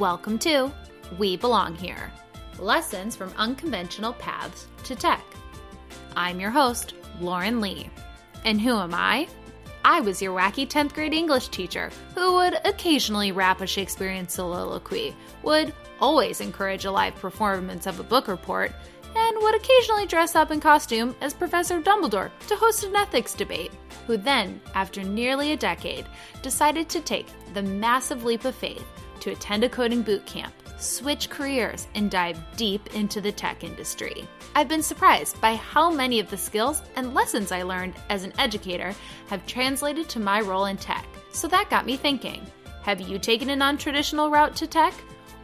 Welcome to We Belong Here Lessons from Unconventional Paths to Tech. I'm your host, Lauren Lee. And who am I? I was your wacky 10th grade English teacher who would occasionally rap a Shakespearean soliloquy, would always encourage a live performance of a book report, and would occasionally dress up in costume as Professor Dumbledore to host an ethics debate, who then, after nearly a decade, decided to take the massive leap of faith to attend a coding boot camp, switch careers, and dive deep into the tech industry. I've been surprised by how many of the skills and lessons I learned as an educator have translated to my role in tech. So that got me thinking have you taken a non traditional route to tech?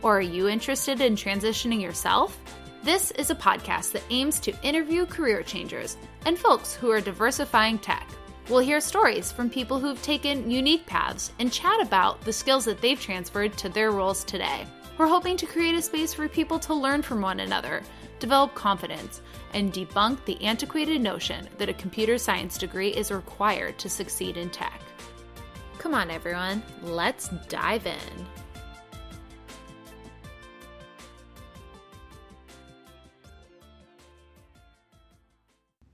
Or are you interested in transitioning yourself? This is a podcast that aims to interview career changers and folks who are diversifying tech. We'll hear stories from people who've taken unique paths and chat about the skills that they've transferred to their roles today. We're hoping to create a space for people to learn from one another, develop confidence, and debunk the antiquated notion that a computer science degree is required to succeed in tech. Come on, everyone, let's dive in.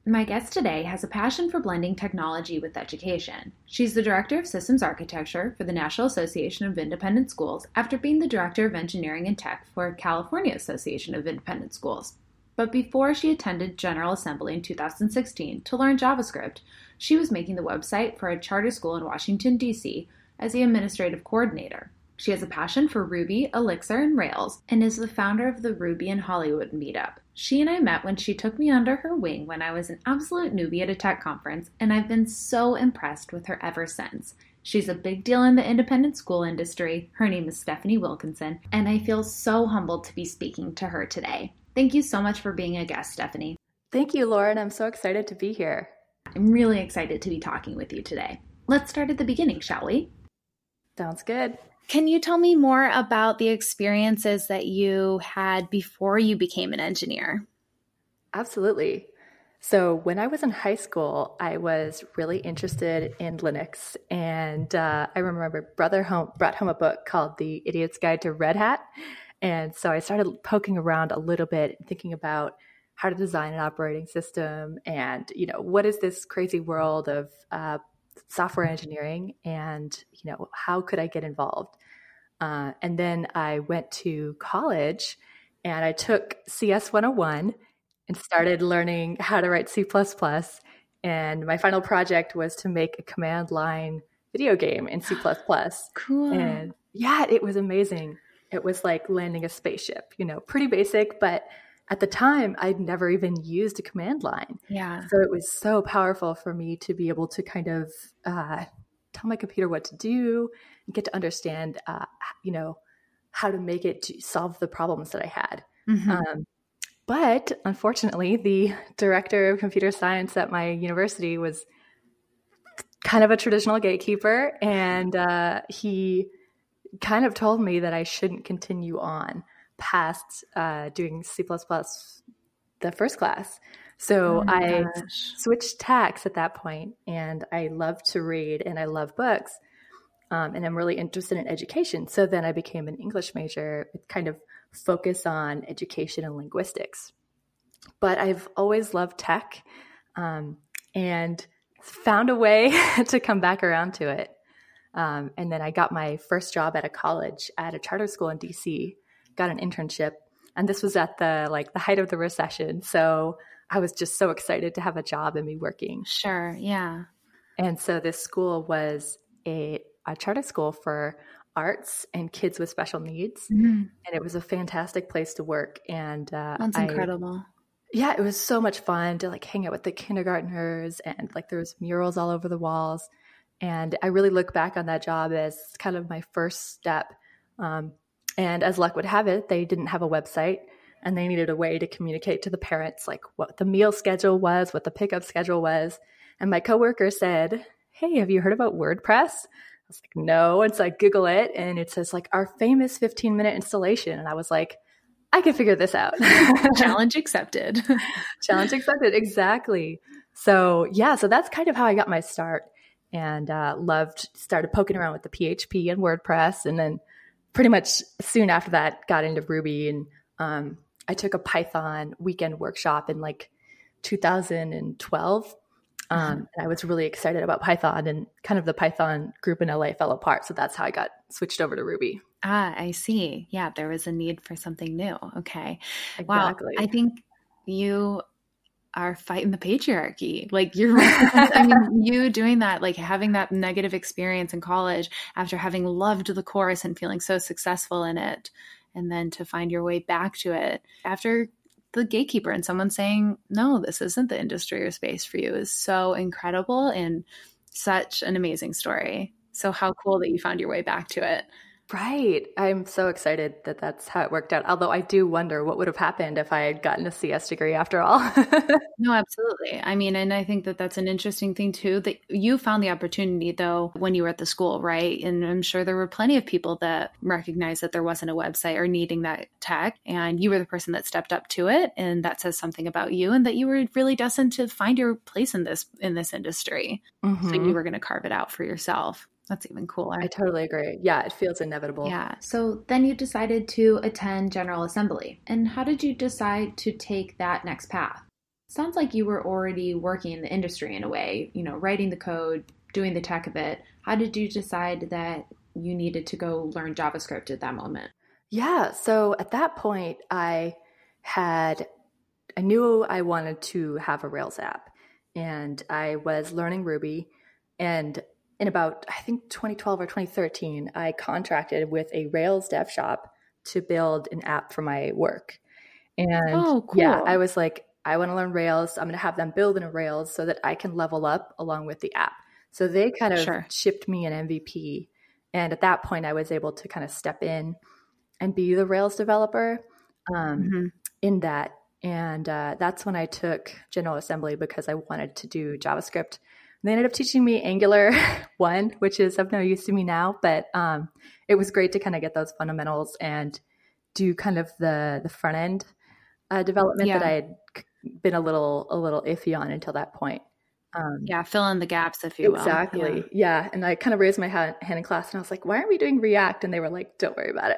My guest today has a passion for blending technology with education. She's the Director of Systems Architecture for the National Association of Independent Schools after being the Director of Engineering and Tech for California Association of Independent Schools. But before she attended General Assembly in 2016 to learn JavaScript, she was making the website for a charter school in Washington, D.C. as the administrative coordinator. She has a passion for Ruby, Elixir, and Rails, and is the founder of the Ruby in Hollywood meetup. She and I met when she took me under her wing when I was an absolute newbie at a tech conference, and I've been so impressed with her ever since. She's a big deal in the independent school industry. Her name is Stephanie Wilkinson, and I feel so humbled to be speaking to her today. Thank you so much for being a guest, Stephanie. Thank you, Lauren. I'm so excited to be here. I'm really excited to be talking with you today. Let's start at the beginning, shall we? Sounds good. Can you tell me more about the experiences that you had before you became an engineer? Absolutely. So, when I was in high school, I was really interested in Linux. And uh, I remember brother home, brought home a book called The Idiot's Guide to Red Hat. And so I started poking around a little bit, thinking about how to design an operating system and, you know, what is this crazy world of uh, software engineering and you know how could i get involved? Uh, and then i went to college and i took cs 101 and started learning how to write c++ and my final project was to make a command line video game in c++ cool. And yeah it was amazing. It was like landing a spaceship you know pretty basic but at the time I'd never even used a command line. Yeah. So it was so powerful for me to be able to kind of uh, tell my computer what to do and get to understand, uh, you know, how to make it to solve the problems that I had. Mm-hmm. Um, but unfortunately, the director of computer science at my university was kind of a traditional gatekeeper, and uh, he kind of told me that I shouldn't continue on past uh, doing C the first class. So oh I gosh. switched tacks at that point, and I love to read and I love books, um, and I'm really interested in education. So then I became an English major with kind of focus on education and linguistics. But I've always loved tech, um, and found a way to come back around to it. Um, and then I got my first job at a college at a charter school in DC got an internship and this was at the like the height of the recession so i was just so excited to have a job and be working. Sure yeah. And so this school was a, a charter school for arts and kids with special needs mm-hmm. and it was a fantastic place to work and uh, that's incredible. I, yeah it was so much fun to like hang out with the kindergartners and like there was murals all over the walls and i really look back on that job as kind of my first step um, and as luck would have it, they didn't have a website and they needed a way to communicate to the parents like what the meal schedule was, what the pickup schedule was. And my coworker said, Hey, have you heard about WordPress? I was like, no. And so I Google it and it says like our famous 15 minute installation. And I was like, I can figure this out. Challenge accepted. Challenge accepted. Exactly. So yeah, so that's kind of how I got my start and uh, loved, started poking around with the PHP and WordPress and then pretty much soon after that, got into Ruby and um, I took a Python weekend workshop in like 2012. Um, and I was really excited about Python, and kind of the Python group in LA fell apart. So that's how I got switched over to Ruby. Ah, I see. Yeah, there was a need for something new. Okay. Exactly. Wow. I think you are fighting the patriarchy. Like you're, I mean, you doing that, like having that negative experience in college after having loved the course and feeling so successful in it, and then to find your way back to it after the gatekeeper and someone saying, no, this isn't the industry or space for you is so incredible and such an amazing story. So, how cool that you found your way back to it. Right. I'm so excited that that's how it worked out. Although I do wonder what would have happened if I had gotten a CS degree after all. no, absolutely. I mean, and I think that that's an interesting thing too that you found the opportunity though when you were at the school, right? And I'm sure there were plenty of people that recognized that there wasn't a website or needing that tech and you were the person that stepped up to it and that says something about you and that you were really destined to find your place in this in this industry. Mm-hmm. So you were going to carve it out for yourself. That's even cooler. I totally agree. Yeah, it feels inevitable. Yeah. So then you decided to attend General Assembly. And how did you decide to take that next path? Sounds like you were already working in the industry in a way, you know, writing the code, doing the tech of it. How did you decide that you needed to go learn JavaScript at that moment? Yeah. So at that point, I had, I knew I wanted to have a Rails app and I was learning Ruby and in about I think 2012 or 2013, I contracted with a Rails dev shop to build an app for my work. And oh, cool. yeah, I was like, I want to learn Rails. I'm going to have them build in a Rails so that I can level up along with the app. So they kind of sure. shipped me an MVP. And at that point, I was able to kind of step in and be the Rails developer um, mm-hmm. in that. And uh, that's when I took General Assembly because I wanted to do JavaScript they ended up teaching me Angular 1, which is of no use to me now, but um, it was great to kind of get those fundamentals and do kind of the the front end uh, development yeah. that I had been a little a little iffy on until that point. Um, yeah, fill in the gaps if you exactly. will. Exactly. Yeah. yeah. And I kind of raised my hand, hand in class and I was like, why aren't we doing React? And they were like, don't worry about it.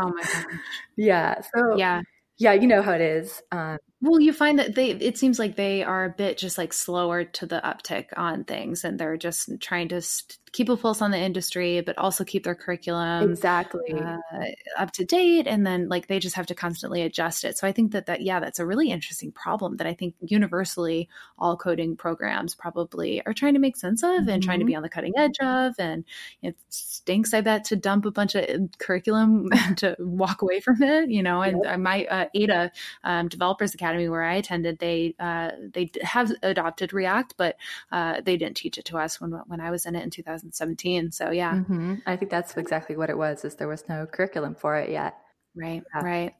oh my gosh. Yeah. So, yeah. Yeah, you know how it is. Um, well, you find that they it seems like they are a bit just like slower to the uptick on things and they're just trying to st- keep a pulse on the industry, but also keep their curriculum exactly uh, up to date. And then like they just have to constantly adjust it. So I think that that yeah, that's a really interesting problem that I think universally all coding programs probably are trying to make sense of mm-hmm. and trying to be mm-hmm. on the cutting edge of. And it stinks, I bet, to dump a bunch of curriculum to walk away from it. You know, and yep. my uh, Ada um, Developers Academy where I attended, they uh, they have adopted React, but uh, they didn't teach it to us when when I was in it in 2017. So yeah, mm-hmm. I think that's exactly what it was. Is there was no curriculum for it yet. Right, yeah. right.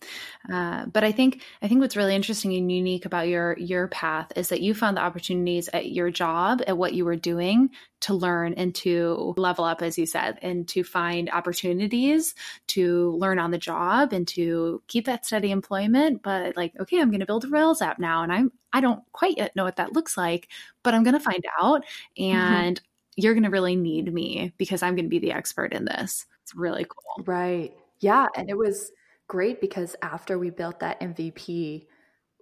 Uh, but I think I think what's really interesting and unique about your your path is that you found the opportunities at your job at what you were doing to learn and to level up, as you said, and to find opportunities to learn on the job and to keep that steady employment. But like, okay, I'm going to build a Rails app now, and I'm I don't quite yet know what that looks like, but I'm going to find out. Mm-hmm. And mm-hmm you're going to really need me because I'm going to be the expert in this. It's really cool. Right. Yeah. And it was great because after we built that MVP,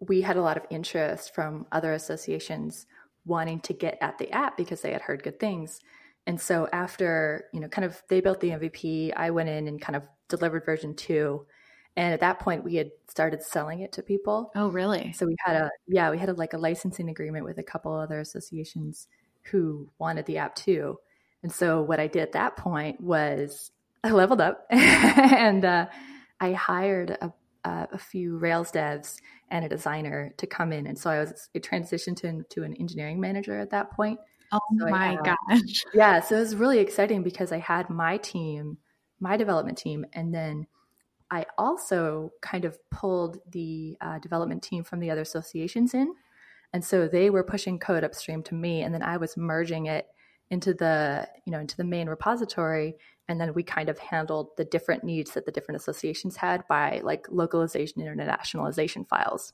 we had a lot of interest from other associations wanting to get at the app because they had heard good things. And so after, you know, kind of they built the MVP, I went in and kind of delivered version 2. And at that point we had started selling it to people. Oh, really? So we had a yeah, we had a, like a licensing agreement with a couple other associations who wanted the app too. And so what I did at that point was I leveled up and uh, I hired a, a, few Rails devs and a designer to come in. And so I was it transitioned to, to an engineering manager at that point. Oh so my had, gosh. Yeah. So it was really exciting because I had my team, my development team, and then I also kind of pulled the uh, development team from the other associations in. And so they were pushing code upstream to me, and then I was merging it into the you know into the main repository and then we kind of handled the different needs that the different associations had by like localization internationalization files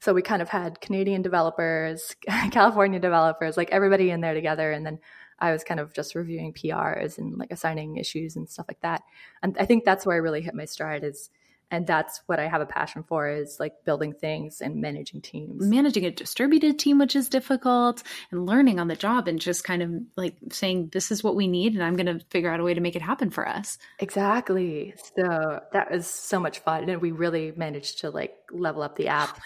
so we kind of had canadian developers california developers like everybody in there together and then I was kind of just reviewing PRs and like assigning issues and stuff like that. And I think that's where I really hit my stride is and that's what I have a passion for is like building things and managing teams. Managing a distributed team, which is difficult, and learning on the job and just kind of like saying, this is what we need, and I'm going to figure out a way to make it happen for us. Exactly. So that was so much fun. And we really managed to like level up the oh app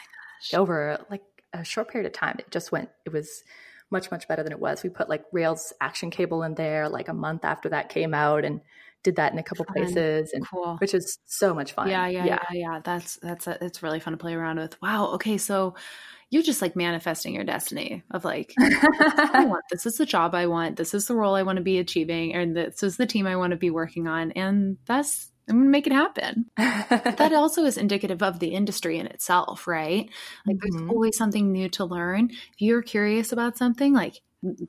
oh over like a short period of time. It just went, it was much, much better than it was. We put like Rails action cable in there like a month after that came out. And did that in a couple fun. places and cool. which is so much fun. Yeah, yeah, yeah, yeah. yeah. That's that's a, it's really fun to play around with. Wow. Okay, so you're just like manifesting your destiny of like I want this is the job I want. This is the role I want to be achieving and this is the team I want to be working on and that's I'm gonna make it happen. that also is indicative of the industry in itself, right? Like mm-hmm. there's always something new to learn. If you're curious about something, like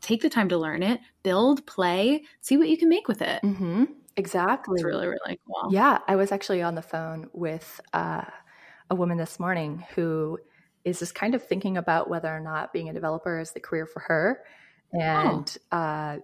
take the time to learn it, build, play, see what you can make with it. Mm-hmm. Exactly. It's really, really cool. Yeah. I was actually on the phone with uh, a woman this morning who is just kind of thinking about whether or not being a developer is the career for her. And oh. uh,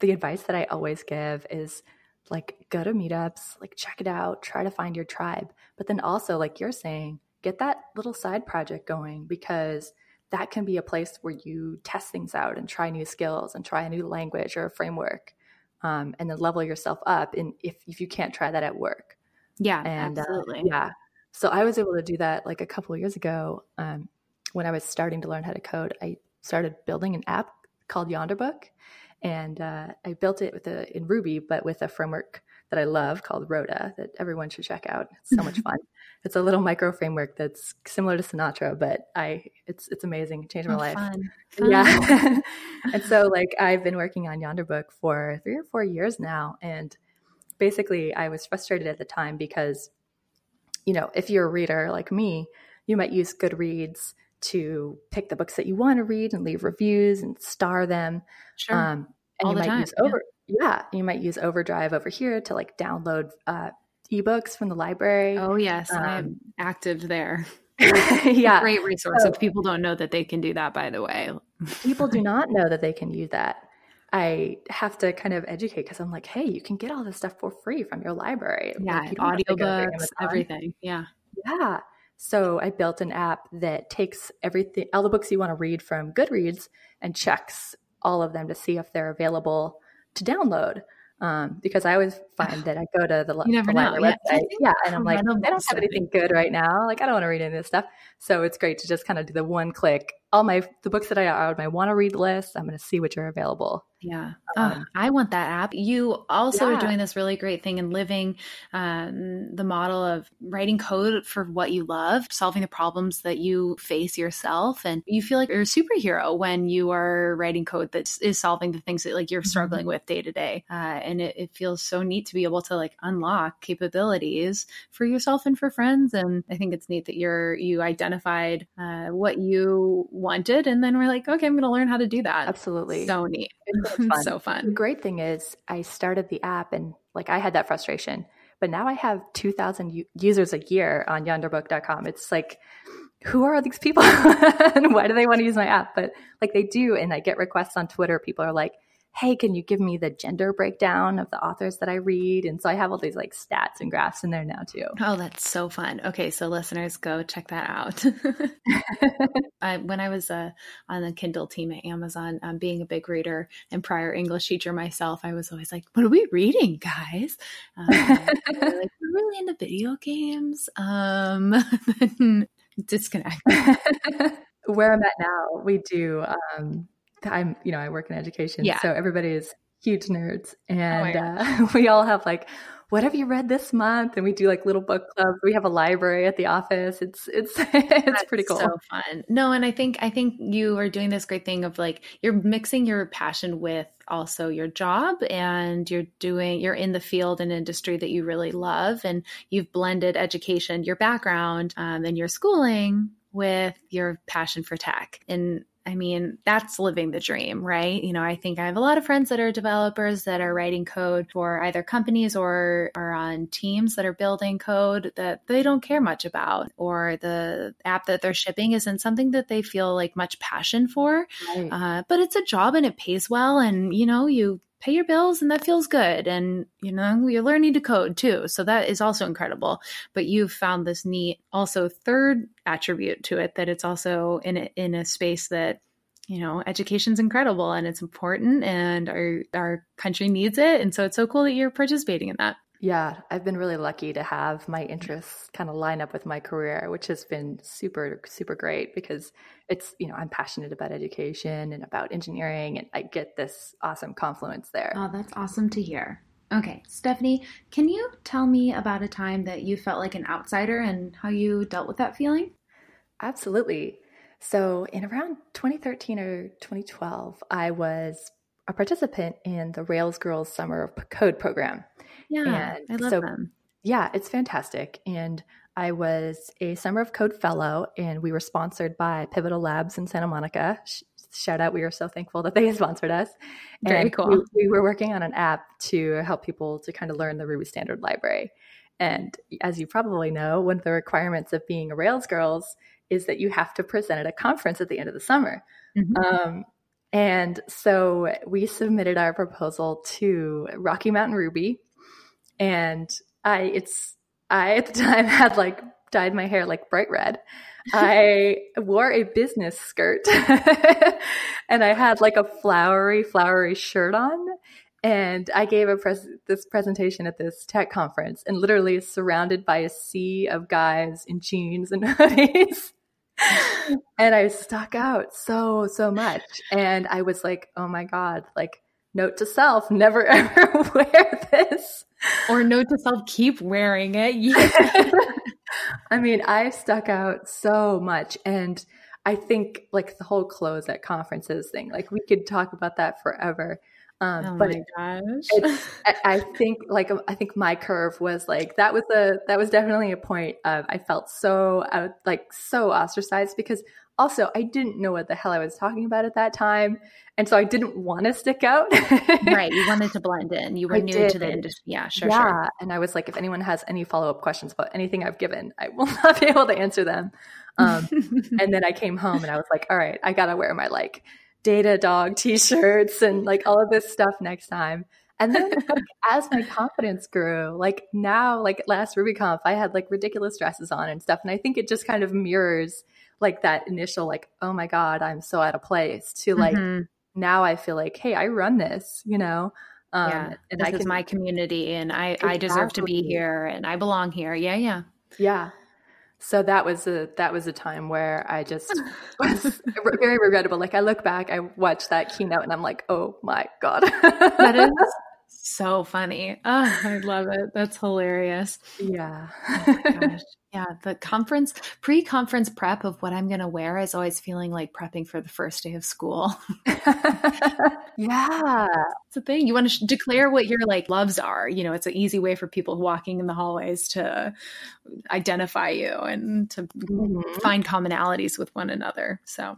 the advice that I always give is like go to meetups, like check it out, try to find your tribe. But then also, like you're saying, get that little side project going because that can be a place where you test things out and try new skills and try a new language or a framework um, and then level yourself up in if, if you can't try that at work. Yeah and uh, absolutely. uh, yeah. So i was able to do that like a couple of years ago um, when i was starting to learn how to code i started building an app called yonderbook and uh, i built it with a, in ruby but with a framework that I love called Roda that everyone should check out. It's so much fun. It's a little micro framework that's similar to Sinatra, but I it's it's amazing. It changed my oh, life. Fun. Fun. Yeah. and so like I've been working on Yonderbook for three or four years now. And basically I was frustrated at the time because, you know, if you're a reader like me, you might use Goodreads to pick the books that you want to read and leave reviews and star them. Sure. Um, and All you might time. use over yeah, you might use Overdrive over here to like download uh, ebooks from the library. Oh yes, um, I'm active there. yeah, great resource. So, if people don't know that they can do that, by the way, people do not know that they can use that. I have to kind of educate because I'm like, hey, you can get all this stuff for free from your library. Yeah, like, audiobooks, everything. Yeah, yeah. So I built an app that takes everything, all the books you want to read from Goodreads, and checks all of them to see if they're available to download um, because I always find that I go to the, you never the know. website, yeah, yeah, and I'm like, I don't have anything good right now. Like, I don't want to read any of this stuff. So it's great to just kind of do the one click. All my the books that I are on my want to read list. I'm going to see which are available. Yeah. Um, oh, I want that app. You also yeah. are doing this really great thing and living um, the model of writing code for what you love, solving the problems that you face yourself. And you feel like you're a superhero when you are writing code that is solving the things that like you're mm-hmm. struggling mm-hmm. with day to day. Uh, and it, it, feels so neat to be able to like unlock capabilities for yourself and for friends. And I think it's neat that you're, you identified uh, what you wanted and then we're like, okay, I'm going to learn how to do that. Absolutely. So neat. fun. so fun. The great thing is, I started the app and like I had that frustration, but now I have 2,000 u- users a year on yonderbook.com. It's like, who are these people and why do they want to use my app? But like they do. And I get requests on Twitter. People are like, hey, can you give me the gender breakdown of the authors that I read? And so I have all these like stats and graphs in there now too. Oh, that's so fun. Okay, so listeners, go check that out. I, when I was uh, on the Kindle team at Amazon, um, being a big reader and prior English teacher myself, I was always like, what are we reading, guys? Um, like, we're really into video games. Um, disconnect. Where I'm at now, we do um, I'm, you know, I work in education. Yeah. So everybody is huge nerds. Oh and oh uh, we all have like, what have you read this month? And we do like little book clubs. We have a library at the office. It's it's it's That's pretty cool. So fun. No, and I think I think you are doing this great thing of like you're mixing your passion with also your job and you're doing you're in the field and industry that you really love and you've blended education your background um, and your schooling with your passion for tech and I mean, that's living the dream, right? You know, I think I have a lot of friends that are developers that are writing code for either companies or are on teams that are building code that they don't care much about, or the app that they're shipping isn't something that they feel like much passion for. Right. Uh, but it's a job and it pays well. And, you know, you pay your bills and that feels good. And you know you're learning to code too. So that is also incredible. But you've found this neat also third attribute to it that it's also in a, in a space that you know education's incredible and it's important and our our country needs it. And so it's so cool that you're participating in that. Yeah, I've been really lucky to have my interests kind of line up with my career, which has been super, super great because it's, you know, I'm passionate about education and about engineering, and I get this awesome confluence there. Oh, that's awesome to hear. Okay, Stephanie, can you tell me about a time that you felt like an outsider and how you dealt with that feeling? Absolutely. So, in around 2013 or 2012, I was a participant in the Rails Girls Summer of Code program. Yeah, and I love so, them. Yeah, it's fantastic. And I was a Summer of Code fellow, and we were sponsored by Pivotal Labs in Santa Monica. Shout out, we are so thankful that they sponsored us. Very and cool. We, we were working on an app to help people to kind of learn the Ruby standard library. And as you probably know, one of the requirements of being a Rails Girls is that you have to present at a conference at the end of the summer. Mm-hmm. Um, and so we submitted our proposal to Rocky Mountain Ruby, and I it's I at the time had like dyed my hair like bright red. I wore a business skirt and I had like a flowery, flowery shirt on. And I gave a pres- this presentation at this tech conference and literally surrounded by a sea of guys in jeans and hoodies. and I stuck out so, so much. And I was like, oh my God, like, note to self, never ever wear this. Or note to self, keep wearing it. Yeah. I mean, I stuck out so much. And I think like the whole clothes at conferences thing, like we could talk about that forever. Um, oh but my gosh. I, I think like I think my curve was like that was a that was definitely a point of I felt so out like so ostracized because also I didn't know what the hell I was talking about at that time. And so I didn't want to stick out. right. You wanted to blend in. You were I new did. to the industry. Yeah, sure, yeah. Sure. And I was like, if anyone has any follow up questions about anything I've given, I will not be able to answer them. Um, and then I came home and I was like, all right, I got to wear my like Datadog t shirts and like all of this stuff next time. And then like, as my confidence grew, like now, like last RubyConf, I had like ridiculous dresses on and stuff. And I think it just kind of mirrors like that initial, like, oh my God, I'm so out of place to like, mm-hmm now I feel like, hey, I run this, you know. Um, yeah, and this I is my community, and I exactly. I deserve to be here, and I belong here. Yeah, yeah, yeah. So that was a that was a time where I just was very regrettable. Like I look back, I watched that keynote, and I'm like, oh my god, that is so funny. Oh, I love it. That's hilarious. Yeah. Oh yeah. The conference, pre conference prep of what I'm going to wear is always feeling like prepping for the first day of school. yeah. It's a thing. You want to sh- declare what your like loves are. You know, it's an easy way for people walking in the hallways to identify you and to mm-hmm. find commonalities with one another. So,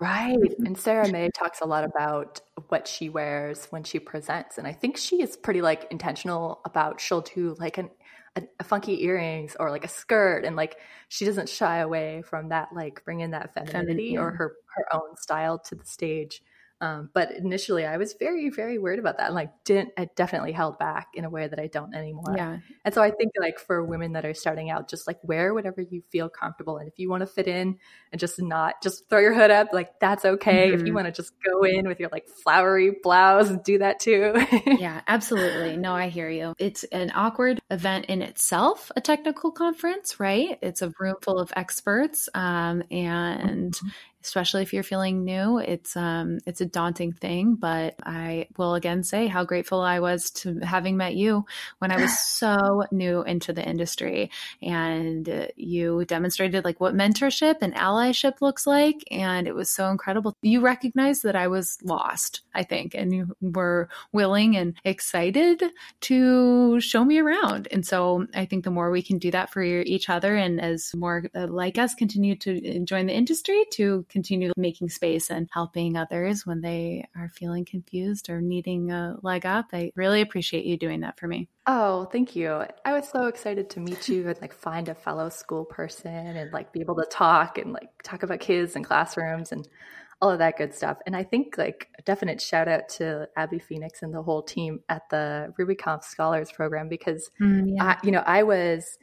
Right. Mm-hmm. And Sarah Mei talks a lot about what she wears when she presents. And I think she is pretty like intentional about she'll do like an, a, a, funky earrings or like a skirt. And like she doesn't shy away from that, like bringing that femininity Feminine. or her, her own style to the stage. Um, but initially, I was very, very worried about that. And like, didn't I definitely held back in a way that I don't anymore. Yeah. And so I think like for women that are starting out, just like wear whatever you feel comfortable. And if you want to fit in and just not just throw your hood up, like that's okay. Mm-hmm. If you mm-hmm. want to just go in with your like flowery blouse, do that too. yeah, absolutely. No, I hear you. It's an awkward event in itself, a technical conference, right? It's a room full of experts, um, and mm-hmm especially if you're feeling new. It's um it's a daunting thing, but I will again say how grateful I was to having met you when I was so new into the industry and uh, you demonstrated like what mentorship and allyship looks like and it was so incredible. You recognized that I was lost, I think, and you were willing and excited to show me around. And so I think the more we can do that for each other and as more uh, like us continue to join the industry to continue making space and helping others when they are feeling confused or needing a leg up. I really appreciate you doing that for me. Oh, thank you. I was so excited to meet you and like find a fellow school person and like be able to talk and like talk about kids and classrooms and all of that good stuff. And I think like a definite shout out to Abby Phoenix and the whole team at the RubyConf Scholars Program because mm, yeah. I, you know I was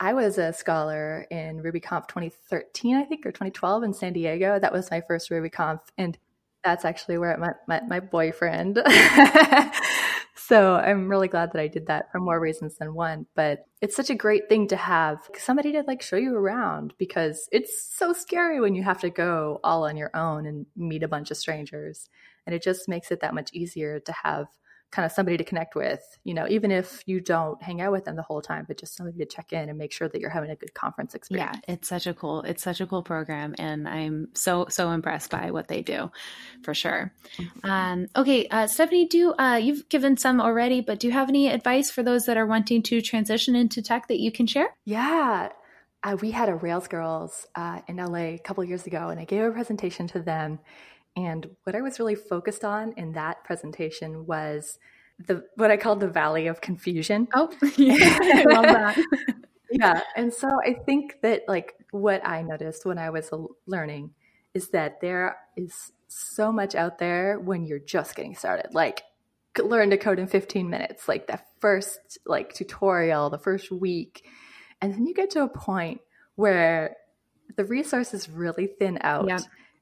I was a scholar in RubyConf 2013, I think, or 2012 in San Diego. That was my first RubyConf, and that's actually where I met, met my boyfriend. so I'm really glad that I did that for more reasons than one. But it's such a great thing to have somebody to like show you around because it's so scary when you have to go all on your own and meet a bunch of strangers. And it just makes it that much easier to have kind of somebody to connect with, you know, even if you don't hang out with them the whole time, but just somebody to check in and make sure that you're having a good conference experience. Yeah, it's such a cool, it's such a cool program. And I'm so, so impressed by what they do for sure. Mm-hmm. Um, okay, uh, Stephanie, do uh, you've given some already, but do you have any advice for those that are wanting to transition into tech that you can share? Yeah. Uh, we had a Rails Girls uh, in LA a couple years ago, and I gave a presentation to them and what I was really focused on in that presentation was the what I called the valley of confusion. Oh, yeah, I love that. yeah, and so I think that like what I noticed when I was learning is that there is so much out there when you're just getting started. Like learn to code in 15 minutes, like that first like tutorial, the first week. And then you get to a point where the resources really thin out. Yeah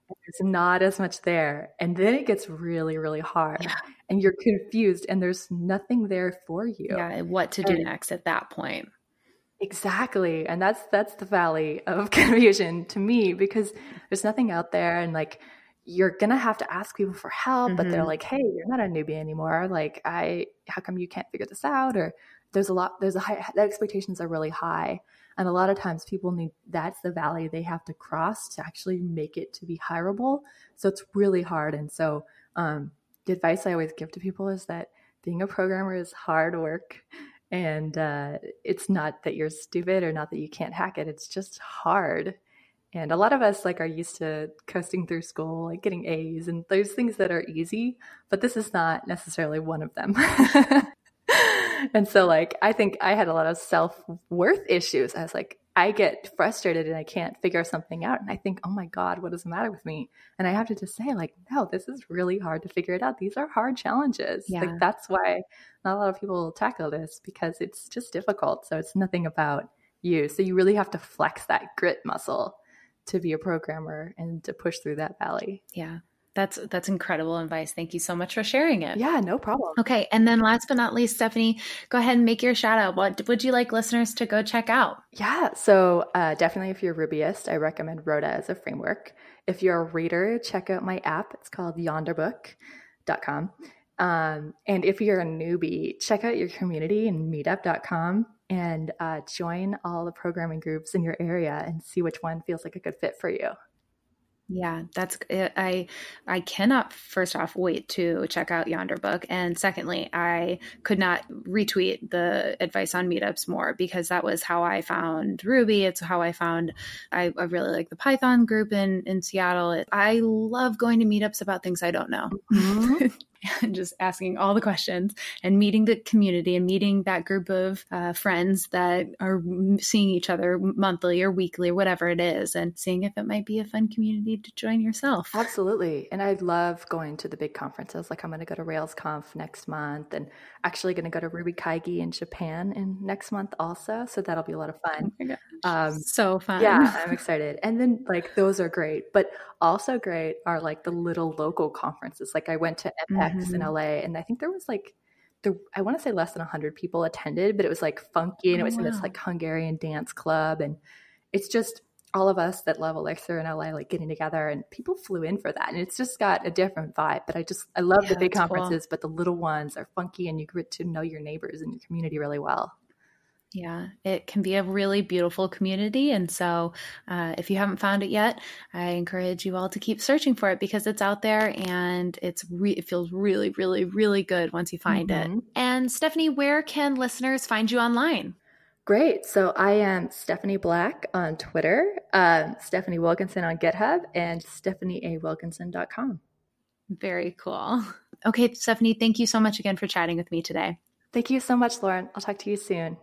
there's not as much there. And then it gets really, really hard. Yeah. And you're confused and there's nothing there for you. Yeah, what to do and next at that point. Exactly. And that's that's the valley of confusion to me because there's nothing out there and like you're gonna have to ask people for help, mm-hmm. but they're mm-hmm. like, hey, you're not a newbie anymore. Like I how come you can't figure this out? Or there's a lot there's a high the expectations are really high. And a lot of times people need that's the valley they have to cross to actually make it to be hireable. So it's really hard. And so um, the advice I always give to people is that being a programmer is hard work. And uh, it's not that you're stupid or not that you can't hack it. It's just hard. And a lot of us like are used to coasting through school, like getting A's and there's things that are easy, but this is not necessarily one of them. and so like I think I had a lot of self-worth issues. I was like, I get frustrated and I can't figure something out. And I think, oh my God, what is the matter with me? And I have to just say, like, no, this is really hard to figure it out. These are hard challenges. Yeah. Like that's why not a lot of people tackle this because it's just difficult. So it's nothing about you. So you really have to flex that grit muscle to be a programmer and to push through that valley. Yeah. That's that's incredible advice. Thank you so much for sharing it. Yeah, no problem. Okay, and then last but not least, Stephanie, go ahead and make your shout out. What would you like listeners to go check out? Yeah, so uh, definitely if you're a Rubyist, I recommend Roda as a framework. If you're a reader, check out my app. It's called yonderbook.com. Um, and if you're a newbie, check out your community and meetup.com and uh, join all the programming groups in your area and see which one feels like a good fit for you. Yeah, that's I I cannot first off wait to check out Yonderbook and secondly, I could not retweet the advice on meetups more because that was how I found Ruby. It's how I found I, I really like the Python group in in Seattle. It, I love going to meetups about things I don't know. Mm-hmm. and just asking all the questions and meeting the community and meeting that group of uh, friends that are seeing each other monthly or weekly or whatever it is and seeing if it might be a fun community to join yourself. Absolutely. And I love going to the big conferences. Like I'm going to go to RailsConf next month and actually going to go to RubyKaigi in Japan in next month also. So that'll be a lot of fun. Oh um, so fun. Yeah, I'm excited. And then like those are great. But also great are like the little local conferences. Like I went to Mm-hmm. in LA and I think there was like there, I want to say less than 100 people attended, but it was like funky and it was oh, wow. in this like Hungarian dance club. And it's just all of us that love Elixir in LA like getting together and people flew in for that. And it's just got a different vibe. But I just, I love yeah, the big conferences, cool. but the little ones are funky and you get to know your neighbors and your community really well. Yeah, it can be a really beautiful community. And so, uh, if you haven't found it yet, I encourage you all to keep searching for it because it's out there and it's re- it feels really, really, really good once you find mm-hmm. it. And Stephanie, where can listeners find you online? Great. So I am Stephanie Black on Twitter, um, Stephanie Wilkinson on GitHub, and stephanieawilkinson.com. Very cool. Okay, Stephanie, thank you so much again for chatting with me today. Thank you so much, Lauren. I'll talk to you soon.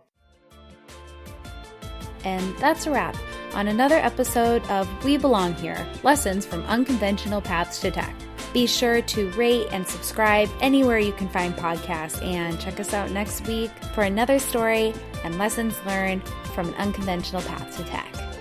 And that's a wrap on another episode of We Belong Here Lessons from Unconventional Paths to Tech. Be sure to rate and subscribe anywhere you can find podcasts and check us out next week for another story and lessons learned from an unconventional path to tech.